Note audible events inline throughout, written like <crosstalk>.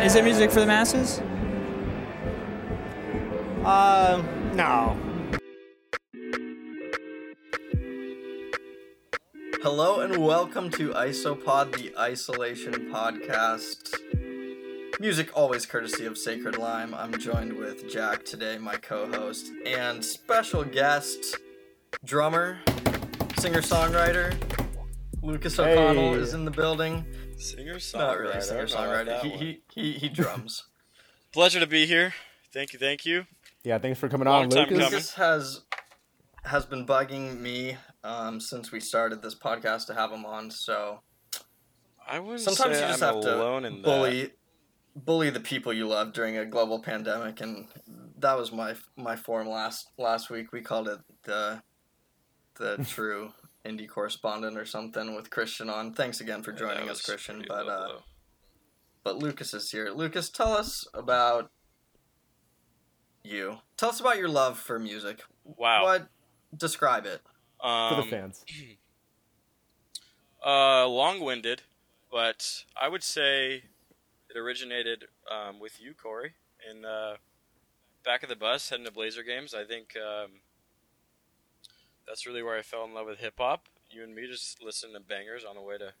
Is it music for the masses? Uh, no. Hello and welcome to Isopod, the Isolation Podcast. Music always courtesy of Sacred Lime. I'm joined with Jack today, my co-host, and special guest, drummer, singer-songwriter, Lucas O'Connell is in the building. Singer Not really songwriter. singer-songwriter. He, he, he, he drums. <laughs> Pleasure to be here. Thank you, thank you. Yeah, thanks for coming Long on, time Lucas. coming. Lucas has has been bugging me um, since we started this podcast to have him on. So I wouldn't sometimes say you just I'm have to alone in that. bully bully the people you love during a global pandemic, and that was my my form last last week. We called it the the true indie correspondent or something with Christian on. Thanks again for joining that us, Christian. But low uh, blow. but Lucas is here. Lucas, tell us about you. Tell us about your love for music. wow. What describe it? Um, for the fans. <clears throat> Uh, long-winded, but I would say it originated um, with you, Correy, in uh, back of the bus heading to Blazer games. I think um, that's really where I fell in love with hip hop. You and me just listening to bangers on the way to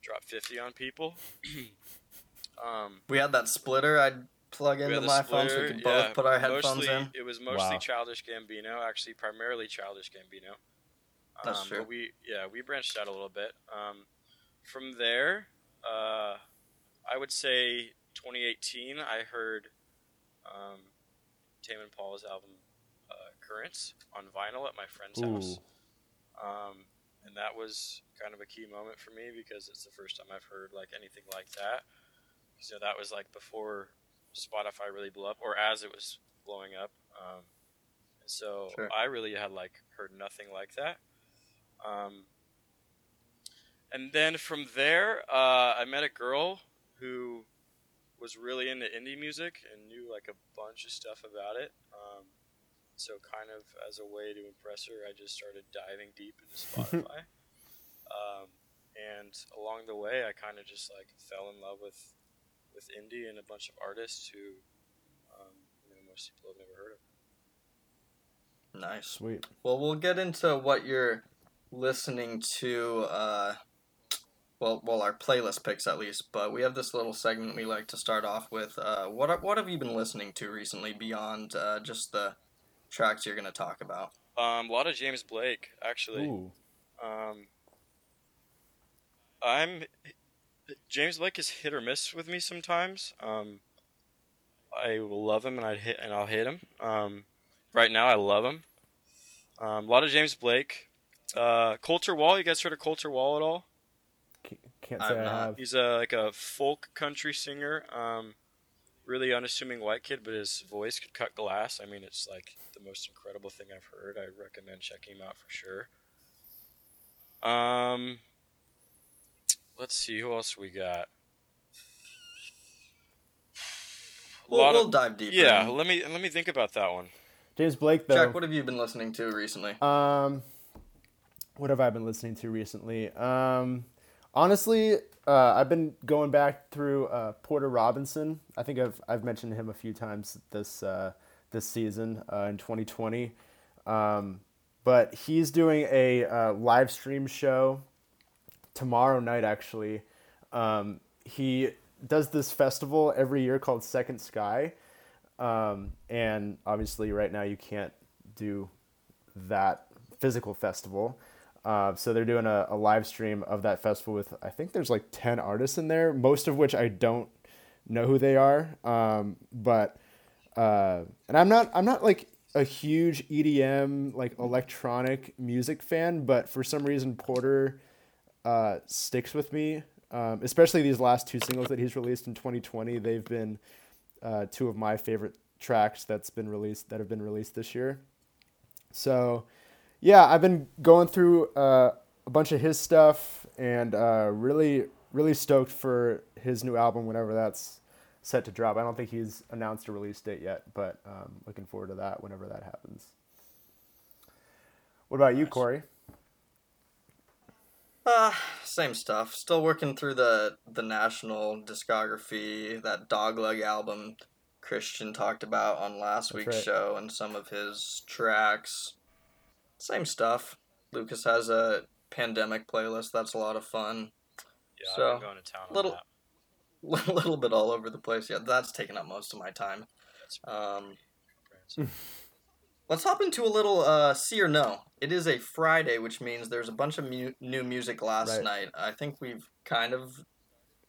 drop fifty on people. <clears throat> um, We had that splitter. I'd plug into had the my phone so we could both yeah, put our headphones mostly, in. It was mostly Wow. Childish Gambino, actually primarily Childish Gambino. That's um, true. But we yeah we branched out a little bit. Um, from there, uh, I would say 2018. I heard um, Tame Impala's album Currents on vinyl at my friend's house. Um, and that was kind of a key moment for me because it's the first time I've heard like anything like that. So that was like before Spotify really blew up, or as it was blowing up. Um, so Sure. I really had like heard nothing like that. Um, and then from there, uh, I met a girl who was really into indie music and knew like a bunch of stuff about it. Um, so, kind of as a way to impress her, I just started diving deep into <laughs> Spotify. um, and along the way, I kind of just like fell in love with with indie and a bunch of artists who um, you know, most people have never heard of. Nice. Sweet. Well, we'll get into what you're listening to. Uh, well, well, our playlist picks at least. But we have this little segment we like to start off with. Uh, what what have you been listening to recently beyond uh, just the tracks you're going to talk about? Um, a lot of James Blake, actually. Ooh. Um, I'm James Blake is hit or miss with me sometimes. Um, I will love him and I hit and I'll hate him. Um, right now I love him. Um, a lot of James Blake. Uh, Colter Wall. You guys heard of Colter Wall at all? Can't I'm say I not. have. He's a like a folk country singer. Um, really unassuming white kid, but his voice could cut glass. I mean, it's like the most incredible thing I've heard. I recommend checking him out for sure. Um, let's see who else we got. A We'll, we'll of- dive deeper. yeah. in. Let me let me think about that one. James Blake though. Jack, what have you been listening to recently? Um, what have I been listening to recently? Um, honestly, uh, I've been going back through uh, Porter Robinson. I think I've I've mentioned him a few times this uh, this season uh, in 2020. Um, but he's doing a uh, live stream show tomorrow night. Actually, um, he does this festival every year called Second Sky, um, and obviously right now you can't do that physical festival. Uh, so they're doing a, a live stream of that festival with I think there's like ten artists in there, most of which I don't know who they are. Um, but uh, and I'm not I'm not like a huge EDM like electronic music fan, but for some reason Porter uh, sticks with me. Um, especially these last two singles that he's released in 2020. They've been uh, two of my favorite tracks that's been released that have been released this year. So, yeah, I've been going through uh, a bunch of his stuff and uh, really, really stoked for his new album whenever that's set to drop. I don't think he's announced a release date yet, but um, looking forward to that whenever that happens. What about you, Correy? Uh, same stuff. Still working through the the national discography, that Dogleg album Christian talked about on last That's week's right. show and some of his tracks. Same stuff. Lucas has a pandemic playlist. That's a lot of fun. Yeah, So, I've been going to town on little- that. A <laughs> little bit all over the place. Yeah, that's taking up most of my time. Um. <laughs> Let's hop into a little uh, see or no. It is a Friday, which means there's a bunch of mu- new music last Right. night. I think we've kind of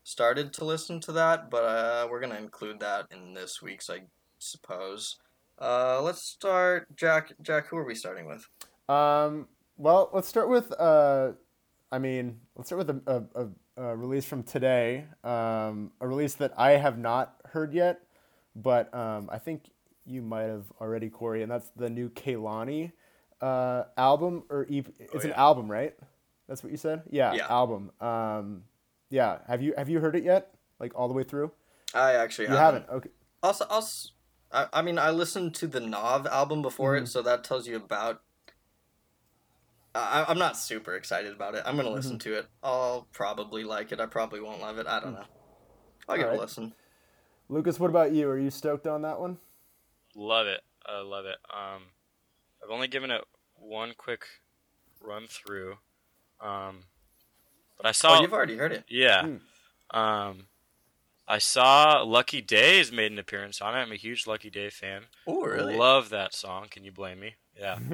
started to listen to that, but uh, we're gonna include that in this week's, I suppose. Uh, let's start, Jack. Jack, who are we starting with? Um, well, let's start with. Uh, I mean, let's start with a, a, a, release from today. Um, a release that I have not heard yet, but um, I think you might have already, Correy, and that's the new Kehlani uh, album or EP. It's an yeah. album, right? That's what you said. Yeah, Yeah. album. Um, yeah. Have you have you heard it yet? Like all the way through? I actually You haven't. haven't. Okay. Also, also I, I mean, I listened to the Nav album before Mm-hmm. it, so that tells you about. I, I'm not super excited about it. I'm gonna listen Mm-hmm. to it. I'll probably like it. I probably won't love it. I don't know. I'll give it a listen. Lucas, what about you? Are you stoked on that one? Love it. I love it. Um, I've only given it one quick run through. Um, but I saw. Oh, you've already heard it. Yeah. Hmm. Um, I saw Lucky Days made an appearance on it. I'm a huge Lucky Daye fan. Oh, really? Love that song. Can you blame me? Yeah. <laughs>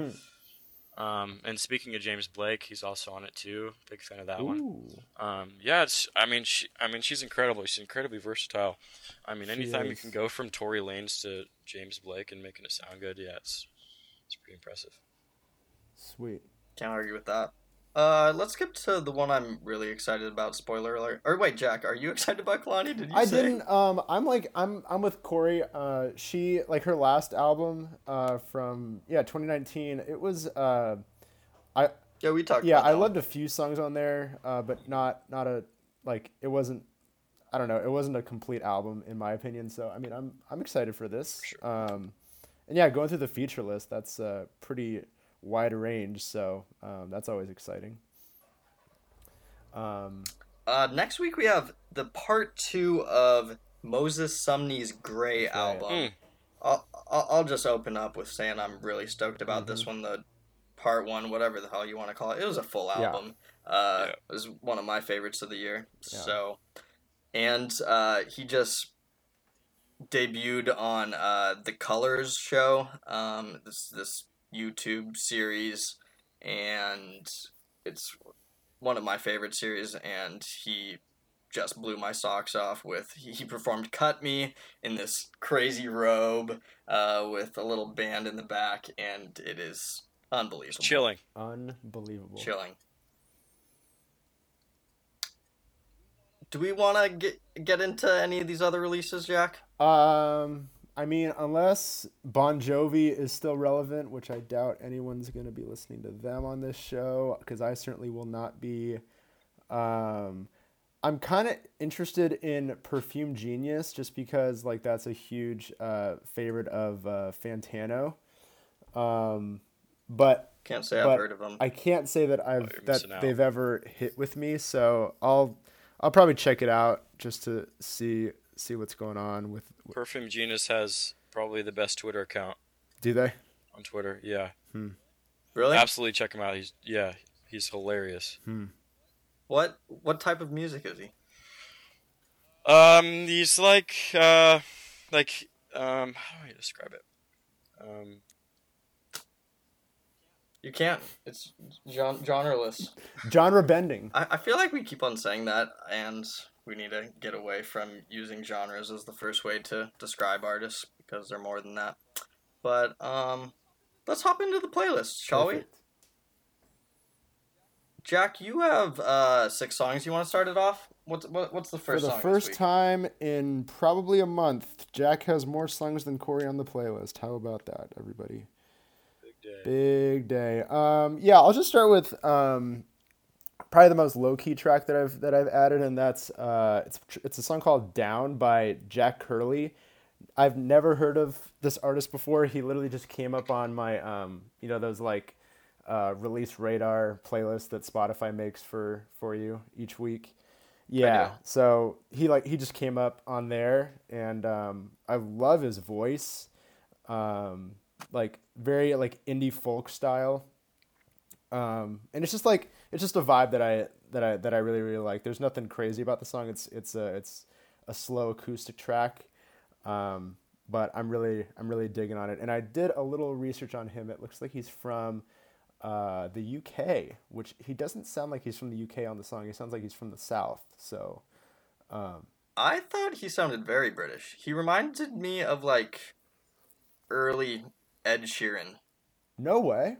um, and speaking of James Blake, he's also on it too. Big fan of that one. Um, yeah, it's. I mean, she. I mean, she's incredible. She's incredibly versatile. I mean, She anytime you can go from Tory Lanez to James Blake and making it sound good, yeah, it's it's pretty impressive. Sweet. Can't argue with that. Uh, let's skip to the one I'm really excited about. Spoiler alert. Or wait, Jack, are you <laughs> excited about Kehlani? Did you I say? didn't. Um, I'm like I'm I'm with Correy. Uh, she like her last album. Uh, from yeah 2019. It was. Uh, I Yeah, we talked. yeah I loved a few songs on there. Uh, but not not a like it wasn't. I don't know. It wasn't a complete album in my opinion. So I mean I'm I'm excited for this. Um, and yeah, going through the feature list, that's a pretty wide range. So um, that's always exciting. Um, Uh, next week we have the part two of Moses Sumney's Gray right. album. Mm. I'll, I'll I'll just open up with saying I'm really stoked about this Mm-hmm. one. The part one, whatever the hell you want to call it, it was a full Yeah. album. Uh, Yeah. It was one of my favorites of the year. Yeah. So, and uh, he just debuted on uh, the Colors show. Um, this this YouTube series, and it's one of my favorite series. And he just blew my socks off with he, he performed "Cut Me" in this crazy robe uh, with a little band in the back, and it is unbelievable, chilling. unbelievable. chilling. Do we want to get get into any of these other releases, Jack? Um, I mean, unless Bon Jovi is still relevant, which I doubt anyone's going to be listening to them on this show, because I certainly will not be. Um, I'm kind of interested in Perfume Genius, just because like that's a huge uh, favorite of uh, Fantano. Um, but Can't say But I've heard of them. I can't say that I've you're that they've ever hit with me. So I'll I'll probably check it out just to see see what's going on with. Perfume Genius has probably the best Twitter account Do they? on Twitter. Yeah, really? absolutely check him out. He's yeah, he's hilarious. What what type of music is he? Um, he's like uh, like um, how do I describe it? Um, You can't. It's gen- genreless. Genre bending. I, I feel like we keep on saying that, and we need to get away from using genres as the first way to describe artists because they're more than that. But um, let's hop into the playlist, shall we? Jack, you have uh six songs. You want to start it off? What's what, what's the first? For first the song? this first week? time in probably a month, Jack has more songs than Correy on the playlist. How about that, everybody? big day. Big day. Um, yeah, I'll just start with um, probably the most low key track that I've that I've added, and that's uh, it's it's a song called "Down" by Jack Curley. I've never heard of this artist before. He literally just came up on my um, you know those like uh, release radar playlist that Spotify makes for for you each week. Yeah, so he like he just came up on there, and um, I love his voice, um, like very like indie folk style, um, and it's just like it's just a vibe that I that I that I really really like. There's nothing crazy about the song. It's it's a it's a slow acoustic track, um, but I'm really I'm really digging on it. And I did a little research on him. It looks like he's from uh, the UK, which he doesn't sound like he's from the UK on the song. He sounds like he's from the South. So, um, I thought he sounded very British. He reminded me of like early Ed Sheeran, no way.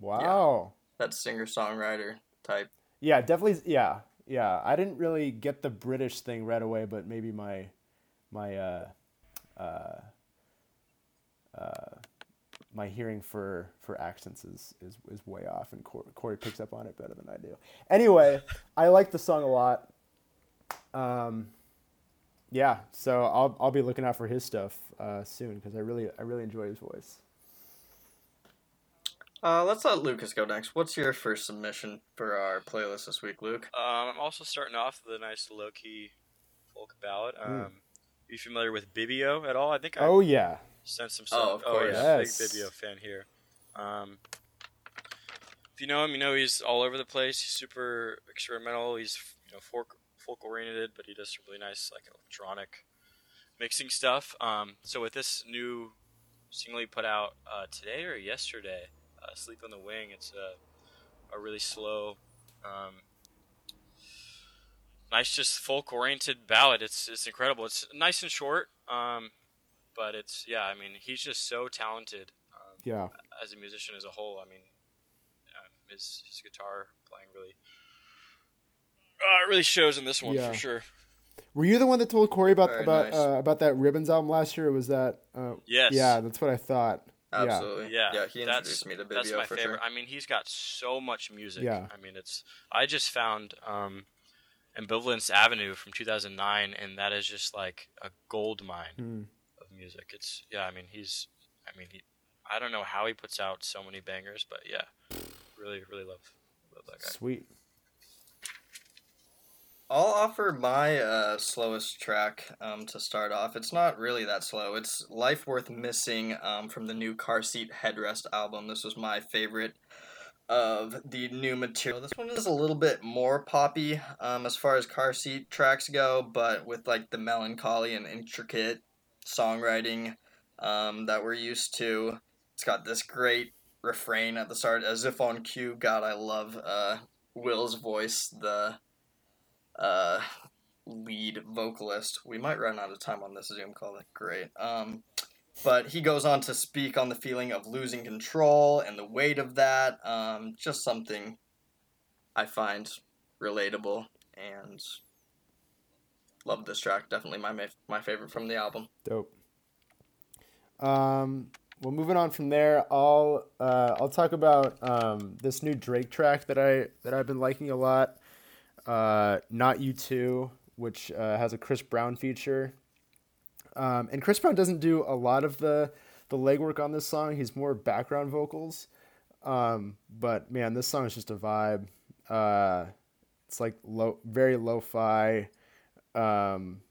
Wow. that singer songwriter type. Yeah. definitely. Yeah, yeah. I didn't really get the British thing right away, but maybe my my uh, uh, uh, my hearing for for accents is is, is way off, and Correy, Correy picks up on it better than I do. Anyway, I like the song a lot. Um, yeah, so I'll I'll be looking out for his stuff uh, soon because I really I really enjoy his voice. Uh, let's let Lucas go next. What's your first submission for our playlist this week, Luke? Um, I'm also starting off with a nice low key folk ballad. Um, Mm. Are you familiar with Bibio at all? I think I Oh yeah, sent some Oh, stuff. of Oh, course. yeah, Yes. big Bibio fan here. Um, if you know him, you know he's all over the place. He's super experimental. He's you know folk folk oriented, but he does some really nice like electronic mixing stuff. Um, so with this new single he put out uh, today or yesterday, uh, "Sleep on the Wing," it's a a really slow. Um, Nice, just folk-oriented ballad. It's it's incredible. It's nice and short, um, but it's yeah. I mean, he's just so talented um, yeah. as a musician as a whole. I mean, uh, his his guitar playing really uh, it really shows in this one Yeah. for sure. Were you the one that told Correy about Very about nice. uh, about that Ribbons album last year? Or was that? Uh, Yes. Yeah, that's what I thought. Yeah. Absolutely. Yeah, Yeah, he that's introduced me to that's my for favorite. sure. I mean, he's got so much music. Yeah. I mean, it's I just found um, Ambivalence Avenue from 2009, and that is just like a gold mine Hmm. of music. It's yeah. I mean, he's. I mean, he. I don't know how he puts out so many bangers, but yeah, really, really love love that guy. Sweet. I'll offer my uh, slowest track um, to start off. It's not really that slow. It's Life Worth Missing um, from the new Car Seat Headrest album. This was my favorite of the new material. This one is a little bit more poppy um, as far as car seat tracks go, but with like the melancholy and intricate songwriting um, that we're used to. It's got this great refrain at the start, as if on cue. God, I love uh, Will's voice. The uh, lead vocalist. We might run out of time on this Zoom call. That's great. Um, but he goes on to speak on the feeling of losing control and the weight of that. Um, just something I find relatable and love this track. Definitely my my favorite from the album. Dope. Um, well, moving on from there, I'll uh, I'll talk about um, this new Drake track that I that I've been liking a lot. Uh, Not You Too, which uh, has a Chris Brown feature. Um, and Chris Brown doesn't do a lot of the the legwork on this song. He's more background vocals. Um, but man, this song is just a vibe. Uh, it's like low, very lo-fi. Um,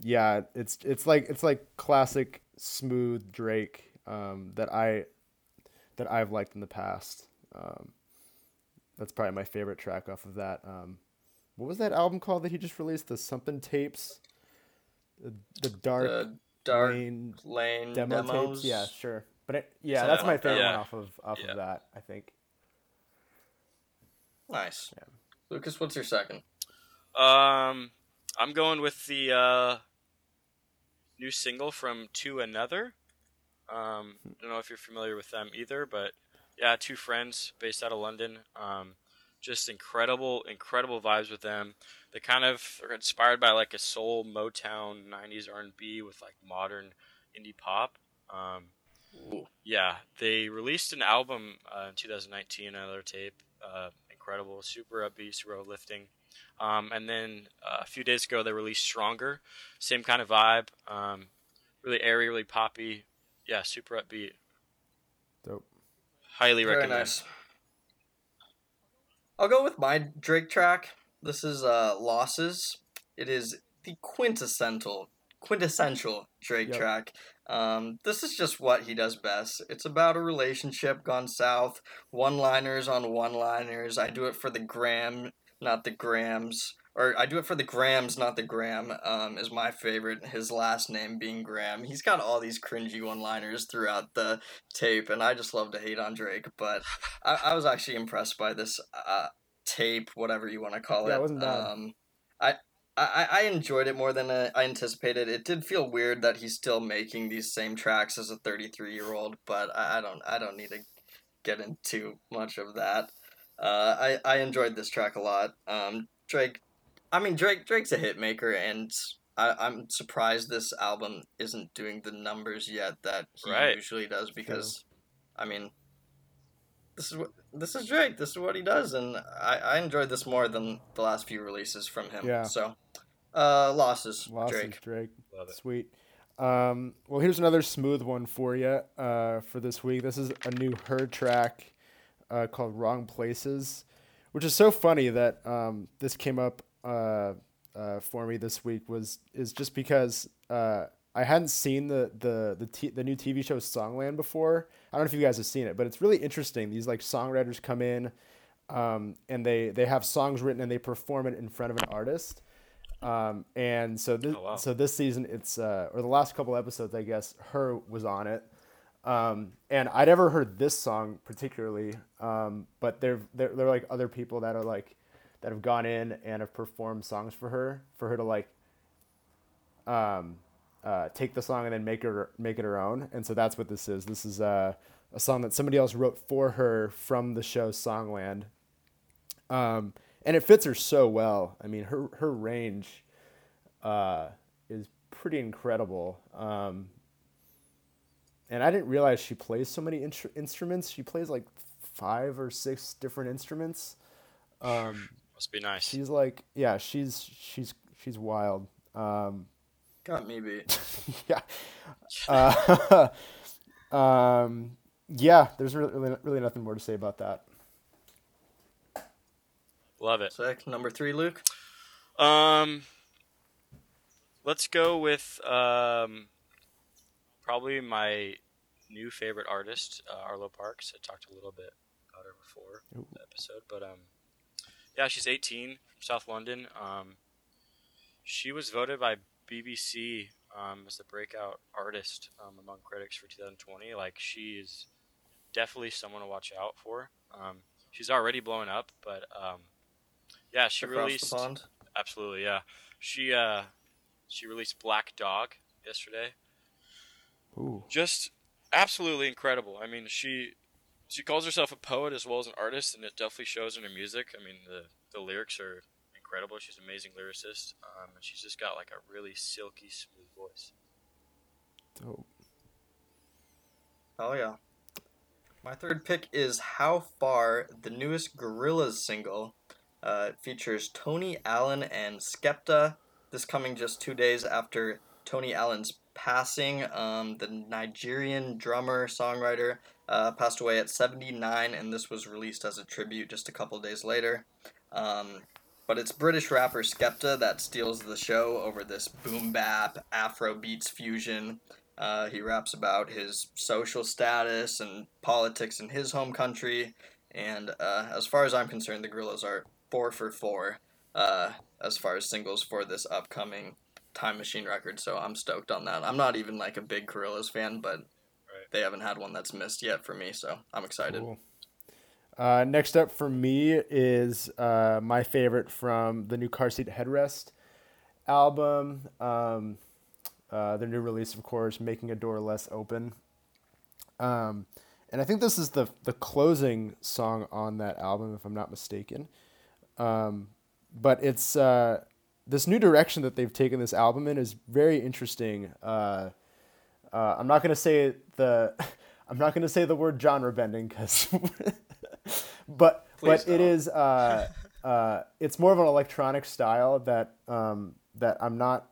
yeah, it's it's like it's like classic smooth Drake um, that I that I've liked in the past. Um, that's probably my favorite track off of that. Um, what was that album called that he just released? The something tapes, the, the dark the Dark Lane Lane demo demos. tapes. Yeah, sure. But it, yeah, Something that's my like that. favorite Yeah. one off of off Yeah. of that. I think. Nice. Yeah. Lucas, what's your second? Um, I'm going with the uh, new single from To Another. Um, I don't know if you're familiar with them either, but yeah, two friends based out of London. Um, just incredible, incredible vibes with them. They kind of are inspired by like a soul Motown '90s R&B with like modern indie pop. Um, yeah, they released an album uh, in 2019, another tape. Uh, incredible, super upbeat, super uplifting. Um, and then uh, a few days ago, they released Stronger, same kind of vibe, um, really airy, really poppy. Yeah, super upbeat. Dope. Highly Very recommend. nice. I'll go with my Drake track. This is uh Losses. It is the quintessential quintessential Drake Yep. track. Um, this is just what he does best. It's about a relationship gone south, one liners on one liners. I do it for the gram, not the grams. Or I do it for the grams, not the Graham, um, is my favorite. His last name being Graham. He's got all these cringy one liners throughout the tape, and I just love to hate on Drake. But I, I was actually impressed by this uh, tape, whatever you want to call it. Yeah, it wasn't bad. Um, I, I I enjoyed it more than uh, I anticipated. It did feel weird that he's still making these same tracks as a 33 year old, but I, I don't I don't need to get into much of that. Uh, I I enjoyed this track a lot. Um, Drake, I mean Drake Drake's a hit maker, and I, I'm surprised this album isn't doing the numbers yet that he Right. usually does because, I mean, this is what this is Drake. This is what he does, and I, I enjoyed this more than the last few releases from him. Yeah. So, uh, losses, Losses, Drake. Drake. Love it. Sweet. Um, well, here's another smooth one for you uh, for this week. This is a new H.E.R. track uh, called "Wrong Places," which is so funny that um, this came up uh, uh, for me this week. Was is just because uh, I hadn't seen the the the, t- the new TV show Songland before. I don't know if you guys have seen it, but it's really interesting. These like songwriters come in um, and they they have songs written and they perform it in front of an artist. Um, and so this Oh, wow. so this season it's uh, or the last couple episodes I guess H.E.R. was on it. Um, and I'd never heard this song particularly, um, but there there there are like other people that are like that have gone in and have performed songs for her for her to like um, uh, take the song and then make her make it her own. And so that's what this is. This is a song that somebody else wrote for her from the show Songland. Um, and it fits her so well. I mean, her her range uh, is pretty incredible. Um, and I didn't realize she plays so many instru- instruments. She plays like five or six different instruments. Um, Must be nice. she's like, yeah, she's she's she's wild. Um, Got me beat. <laughs> yeah. Uh, <laughs> um, yeah, there's really, really, really nothing more to say about that. Love it. Sick. Number three, Luke. Um, let's go with um, probably my new favorite artist, uh, Arlo Parks. I talked a little bit about her before Ooh. the episode, but um, yeah, she's 18 from South London. Um, she was voted by BBC um, as the breakout artist um, among critics for 2020. Like she is definitely someone to watch out for. Um, she's already blowing up, but um, yeah, she Across released the pond. Absolutely, yeah. She uh she released Black Dog yesterday. Ooh. Just absolutely incredible. I mean, she she calls herself a poet as well as an artist, and it definitely shows in her music. I mean, the the lyrics are incredible. She's an amazing lyricist, um, and she's just got like a really silky smooth voice. Dope. Oh yeah. My third pick is How Far, the newest Gorillaz single. Uh, it features Tony Allen and Skepta. This coming just two days after Tony Allen's passing. Um, the Nigerian drummer songwriter uh, passed away at 79, and this was released as a tribute just a couple days later. Um, but it's British rapper Skepta that steals the show over this boom bap Afro beats fusion. Uh, he raps about his social status and politics in his home country. And uh, as far as I'm concerned, the Gorillaz are four for four uh, as far as singles for this upcoming Time Machine record. So I'm stoked on that. I'm not even like a big Gorillaz fan, but Right. they haven't had one that's missed yet for me. So I'm excited. Cool. Uh, next up for me is uh, my favorite from the new Car Seat Headrest album. Um, uh, their new release, of course, Making a Door Less Open. Um, and I think this is the the closing song on that album, if I'm not mistaken. Um, but it's uh, this new direction that they've taken this album in is very interesting. Uh, uh, I'm not gonna say the <laughs> I'm not gonna say the word genre bending because, <laughs> but Please but it don't. is uh, uh, it's more of an electronic style that um, that I'm not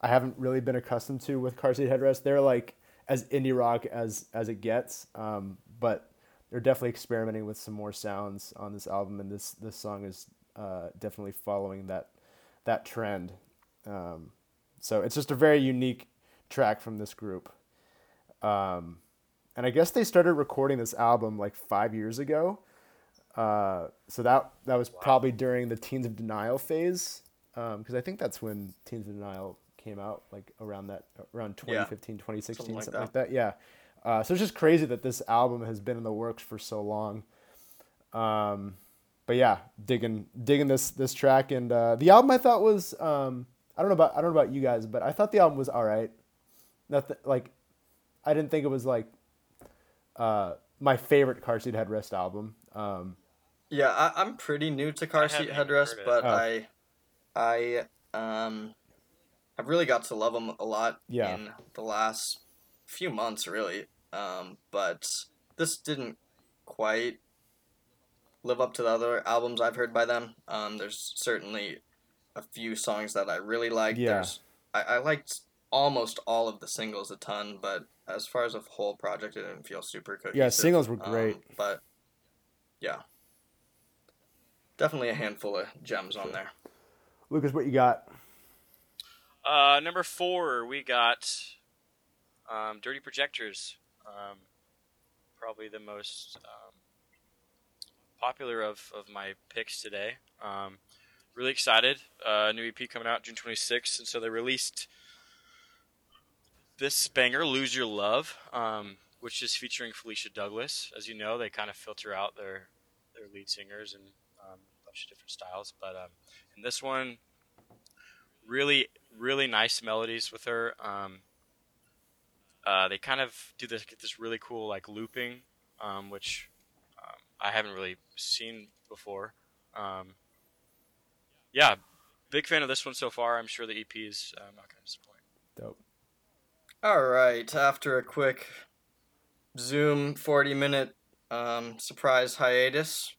I haven't really been accustomed to with car seat headrest. They're like as indie rock as as it gets, um, but they're definitely experimenting with some more sounds on this album, and this this song is uh, definitely following that that trend. Um, so it's just a very unique track from this group. Um, and I guess they started recording this album like five years ago. Uh, so that that was wow. probably during the Teens of Denial phase, because um, I think that's when Teens of Denial came out, like around that around 2015, yeah. 2016, something, like, something that. like that. Yeah. Uh, so it's just crazy that this album has been in the works for so long. Um, but yeah, digging digging this this track and uh, the album I thought was um, I don't know about I don't know about you guys, but I thought the album was all right. Nothing like I didn't think it was like uh, my favorite Car Seat Headrest album. Um, yeah, I, am pretty new to Car Seat Headrest, but oh. I I um I've really got to love them a lot yeah. in the last few months, really. Um, but this didn't quite live up to the other albums I've heard by them. Um, there's certainly a few songs that I really liked. Yeah. There's, I, I liked almost all of the singles a ton, but as far as a whole project, it didn't feel super cohesive. Yeah, singles were great. Um, but yeah, definitely a handful of gems sure. on there. Lucas, what you got? Uh, number four, we got um, Dirty Projectors. Um, probably the most um, popular of, of my picks today. Um, really excited. Uh, new EP coming out June 26th, and so they released this banger, "Lose Your Love," um, which is featuring Felicia Douglas. As you know, they kind of filter out their their lead singers and um, a bunch of different styles. But um, in this one, really really nice melodies with her. Um, uh, they kind of do this get this really cool like looping, um, which I haven't really seen before. Um, yeah, big fan of this one so far. I'm sure the EP is uh, not going to disappoint. Dope. All right, after a quick Zoom 40 minute um, surprise hiatus,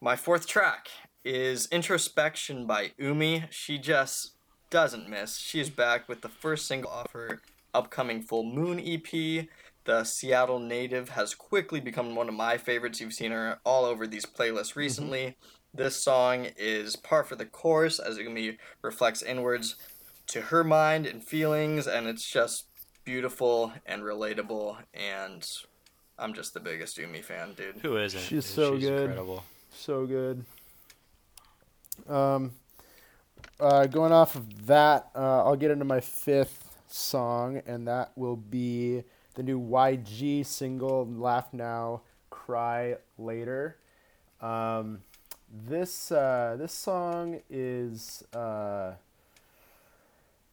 my fourth track is Introspection by Umi. She just doesn't miss. She's back with the first single off her upcoming Full Moon EP. The Seattle native has quickly become one of my favorites. You've seen her all over these playlists mm-hmm. recently. Mm-hmm. This song is par for the course as Umi reflects inwards to her mind and feelings, and it's just beautiful and relatable. And I'm just the biggest Umi fan, dude. Who isn't? She's so She's good. Incredible. So good. Um, uh, going off of that, uh, I'll get into my fifth song, and that will be the new YG single "Laugh Now, Cry Later." Um, this uh, this song is uh,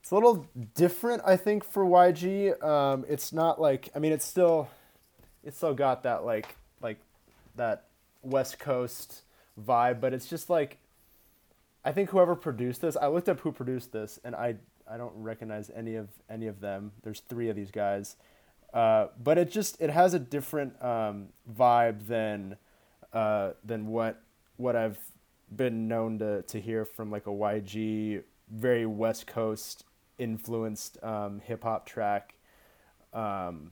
it's a little different, I think, for YG. Um, it's not like I mean, it's still it's still got that like like that West Coast vibe, but it's just like I think whoever produced this, I looked up who produced this, and I I don't recognize any of any of them. There's three of these guys, uh, but it just it has a different um, vibe than uh, than what what I've been known to to hear from like a YG very West Coast influenced um, hip hop track. Um,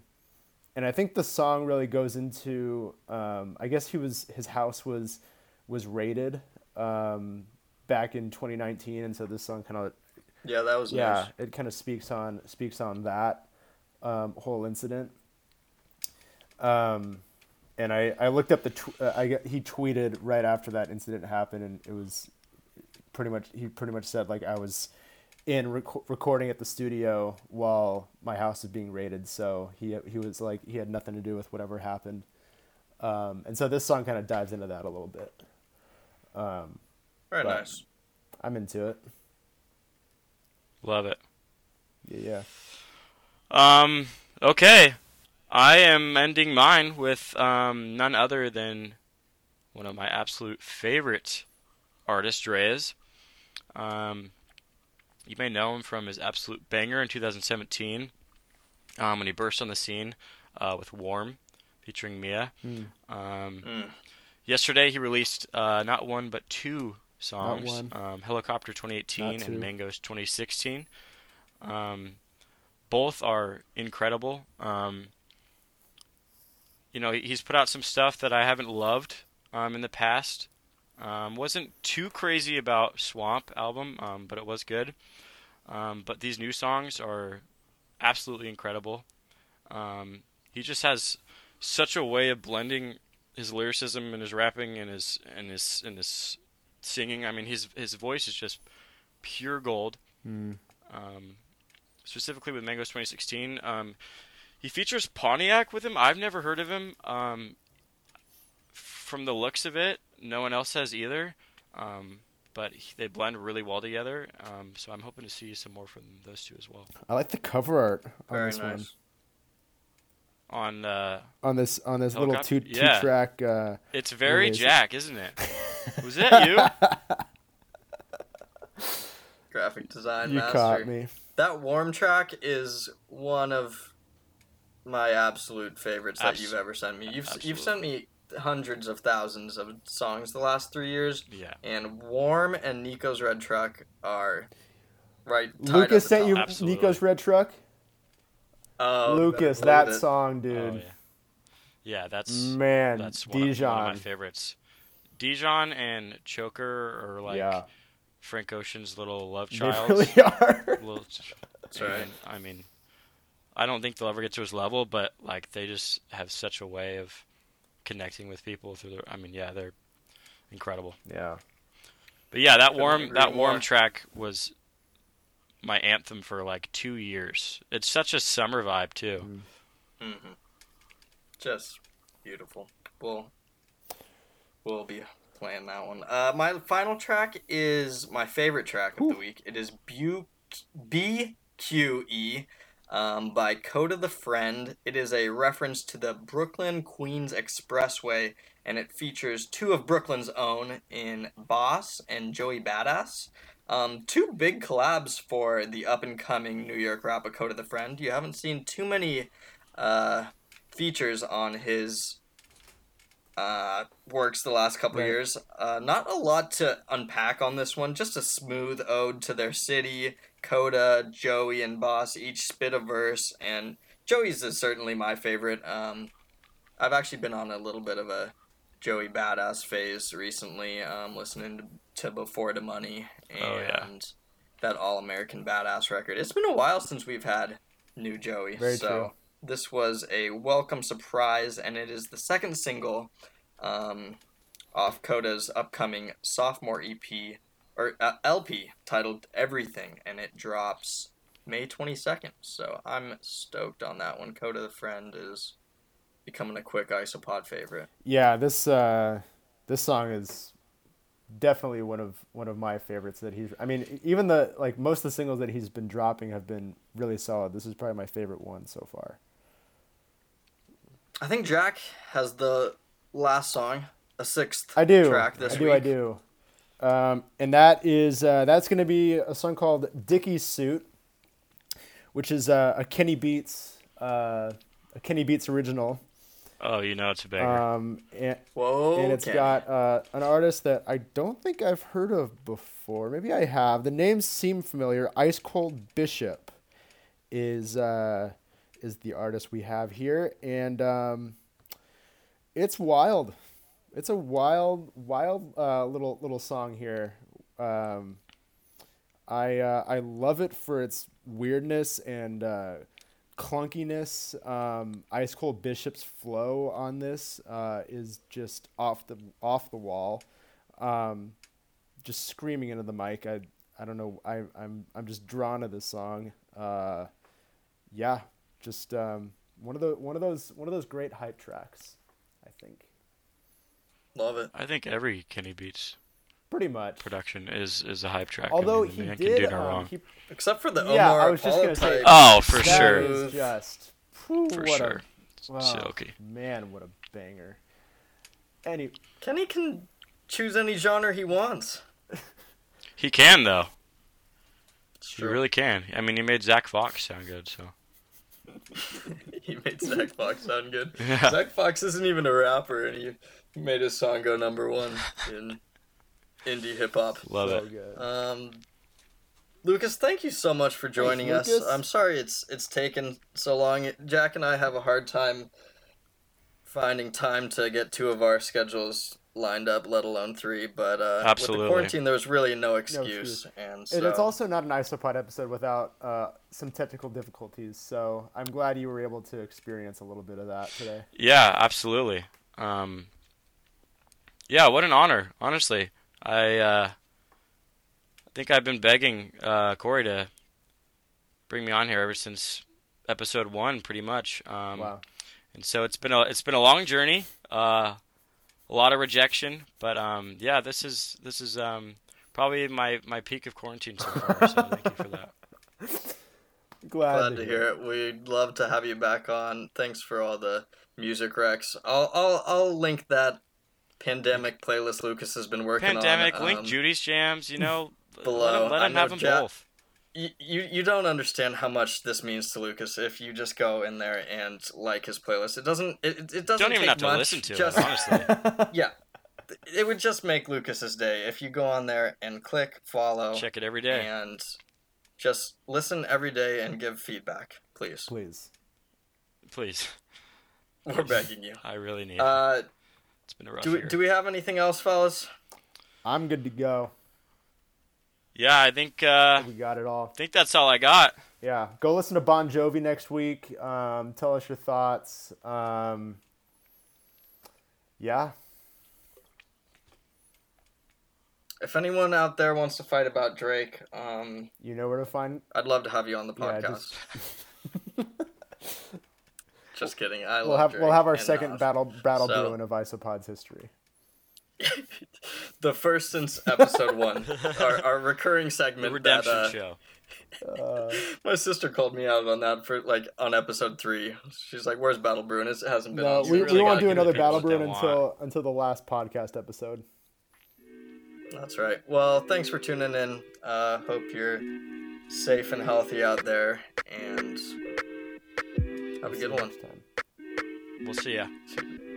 and I think the song really goes into um, I guess he was his house was was raided um, back in 2019, and so this song kind of yeah, that was yeah, nice. it kind of speaks on speaks on that um, whole incident. Um, and I, I looked up the tw- uh, I he tweeted right after that incident happened, and it was pretty much he pretty much said like I was in rec- recording at the studio while my house was being raided, so he he was like he had nothing to do with whatever happened. Um, and so this song kind of dives into that a little bit. Um, very nice. I'm into it. Love it. Yeah, yeah. Um. Okay. I am ending mine with um, none other than one of my absolute favorite artists, Reyes. Um, you may know him from his absolute banger in 2017 um, when he burst on the scene uh, with Warm featuring Mia. Mm. Um, mm. Yesterday, he released uh, not one but two songs um, Helicopter 2018 and Mangoes 2016. Um, both are incredible. Um, you know, he's put out some stuff that I haven't loved um, in the past. Um, wasn't too crazy about Swamp album, um, but it was good. Um, but these new songs are absolutely incredible. Um, he just has such a way of blending his lyricism and his rapping and his and his and his singing. I mean, his his voice is just pure gold. Mm. Um, specifically with Mangos 2016, um, he features Pontiac with him. I've never heard of him. Um, from the looks of it, no one else has either. Um, but he, they blend really well together. Um, so I'm hoping to see some more from those two as well. I like the cover art on Very this nice. one. On uh, On this on this little two two Yeah. track. Uh, it's very Release. Jack, isn't it? <laughs> Was that you? <laughs> Graphic design you master. caught me. That warm track is one of my absolute favorites that Abs- you've ever sent me. You've absolutely. you've sent me hundreds of thousands of songs the last three years, Yeah. and Warm and Nico's Red Truck are right. tied Lucas at the sent you. Absolutely. Nico's red truck. Oh, Lucas, better that believe it. song, Oh, dude. yeah. Yeah, that's Man, that's one of, one of my favorites. Dijon and Choker are like yeah, Frank Ocean's little love child. they child. really <laughs> are. Little, <laughs> That's right. and, I mean, I don't think they'll ever get to his level, but like they just have such a way of connecting with people through their. I mean, yeah, they're incredible. yeah. But yeah, that warm that warm more. track was my anthem for like two years. It's such a summer vibe too. Mm. hmm Just beautiful. We'll we'll be playing that one. Uh, my final track is my favorite track of the week. It is Bu- BQE um, by Kota the Friend. It is a reference to the Brooklyn Queens Expressway, and it features two of Brooklyn's own in Bas and Joey Badass. Um, two big collabs for the up and coming New York rapper Kota the Friend. You haven't seen too many uh, features on his uh, works the last couple Right. years. Uh, not a lot to unpack on this one. Just a smooth ode to their city. Kota, Joey, and Bas each spit a verse, and Joey's is certainly my favorite. Um, I've actually been on a little bit of a Joey badass phase recently, um, listening to, to Before the Money and Oh, yeah. that All American Badass record. It's been a while since we've had new Joey, Very so true. This was a welcome surprise, and it is the second single um, off Kota's upcoming sophomore EP or uh, LP titled Everything, and it drops May 22nd. So I'm stoked on that one. Kota the Friend is becoming a quick isopod favorite. Yeah, this uh, this song is definitely one of one of my favorites that he's. I mean, even the like most of the singles that he's been dropping have been really solid. This is probably my favorite one so far. I think Jack has the last song, a sixth I do. track this week. I do. week. I do. Um, and that is uh, that's going to be a song called "Dickie's Suit," which is uh, a Kenny Beats uh, a Kenny Beats original. Oh, you know it's a banger. Um, and, Whoa, and it's Kenny. got uh, an artist that I don't think I've heard of before. Maybe I have. The names seem familiar. Ice Cold Bishop is uh, is the artist we have here, and um, it's wild. It's a wild, wild uh, little little song here. Um, I uh, I love it for its weirdness and uh, clunkiness. Um, Ice Cold Bishop's flow on this uh, is just off the off the wall. Um, just screaming into the mic. I I don't know. I I'm I'm just drawn to this song. Uh, yeah, just um, one of the one of those one of those great hype tracks. I think Love it. I think every Kenny Beats pretty much. production is is a hype track. I Although mean, he man did, can do no um, wrong. he Except for the Yeah, I was just Apollo gonna say- Oh, for that sure. is just whew, For what sure. A, wow, Silky. Man, what a banger. Any Kenny can choose any genre he wants. He can though. It's He really can. I mean, he made Zach Fox sound good. So <laughs> he made Zach Fox sound good. Yeah. Zach Fox isn't even a rapper, and he he made his song go number one in indie hip hop. love so it. good. Um, Lucas, thank you so much for joining us. Lucas. I'm sorry it's it's taken so long. Jack and I have a hard time finding time to get two of our schedules lined up, let alone three. But uh, with the quarantine, there was really no excuse, excuse. and so And it's also not an isopod episode without uh, some technical difficulties. So I'm glad you were able to experience a little bit of that today. Yeah, absolutely. Um, yeah, what an honor, honestly. I uh, I think I've been begging uh, Correy to bring me on here ever since episode one, pretty much. Um, wow. And so it's been a it's been a long journey, uh, a lot of rejection, but um, yeah, this is this is um, probably my, my peak of quarantine so far. So thank you for that. <laughs> Glad, glad to hear it. We'd love to have you back on. Thanks for all the music recs. I'll I'll I'll link that pandemic playlist Lucas has been working on. Pandemic, on. link um, Judy's jams, you know. <laughs> below. Let him, let him have them Ja- both. You, you you don't understand how much this means to Lucas if you just go in there and like his playlist. It doesn't it, it- it doesn't Don't even take have to much, listen to just, it, honestly. <laughs> <laughs> Yeah. It would just make Lucas's day if you go on there and click follow Check it every day. and just listen every day and give feedback, please. Please. Please. We're begging you. I really need it. Uh, It's been a rough do we, year. do we have anything else, fellas? I'm good to go. Yeah, I think uh, We got it all. I think that's all I got. Yeah, go listen to Bon Jovi next week. Um, tell us your thoughts. Um, yeah, If anyone out there wants to fight about Drake, um, you know where to find. I'd love to have you on the Yeah, podcast. just- <laughs> just... kidding. I We'll love have Drake we'll have our second uh, battle battle so- brewing of Isopod's history. The first since episode one, our, our recurring The segment. redemption that, uh, show. Uh, My sister called me out on that for like on episode three. She's like, "Where's Battle Brew?" And it hasn't been. no, we, since. we really won't gotta do another battle what they brewing want. until until the last podcast episode. That's right. Well, thanks for tuning in. Uh, hope you're safe and healthy out there, and have a good you one. We'll see ya. See you.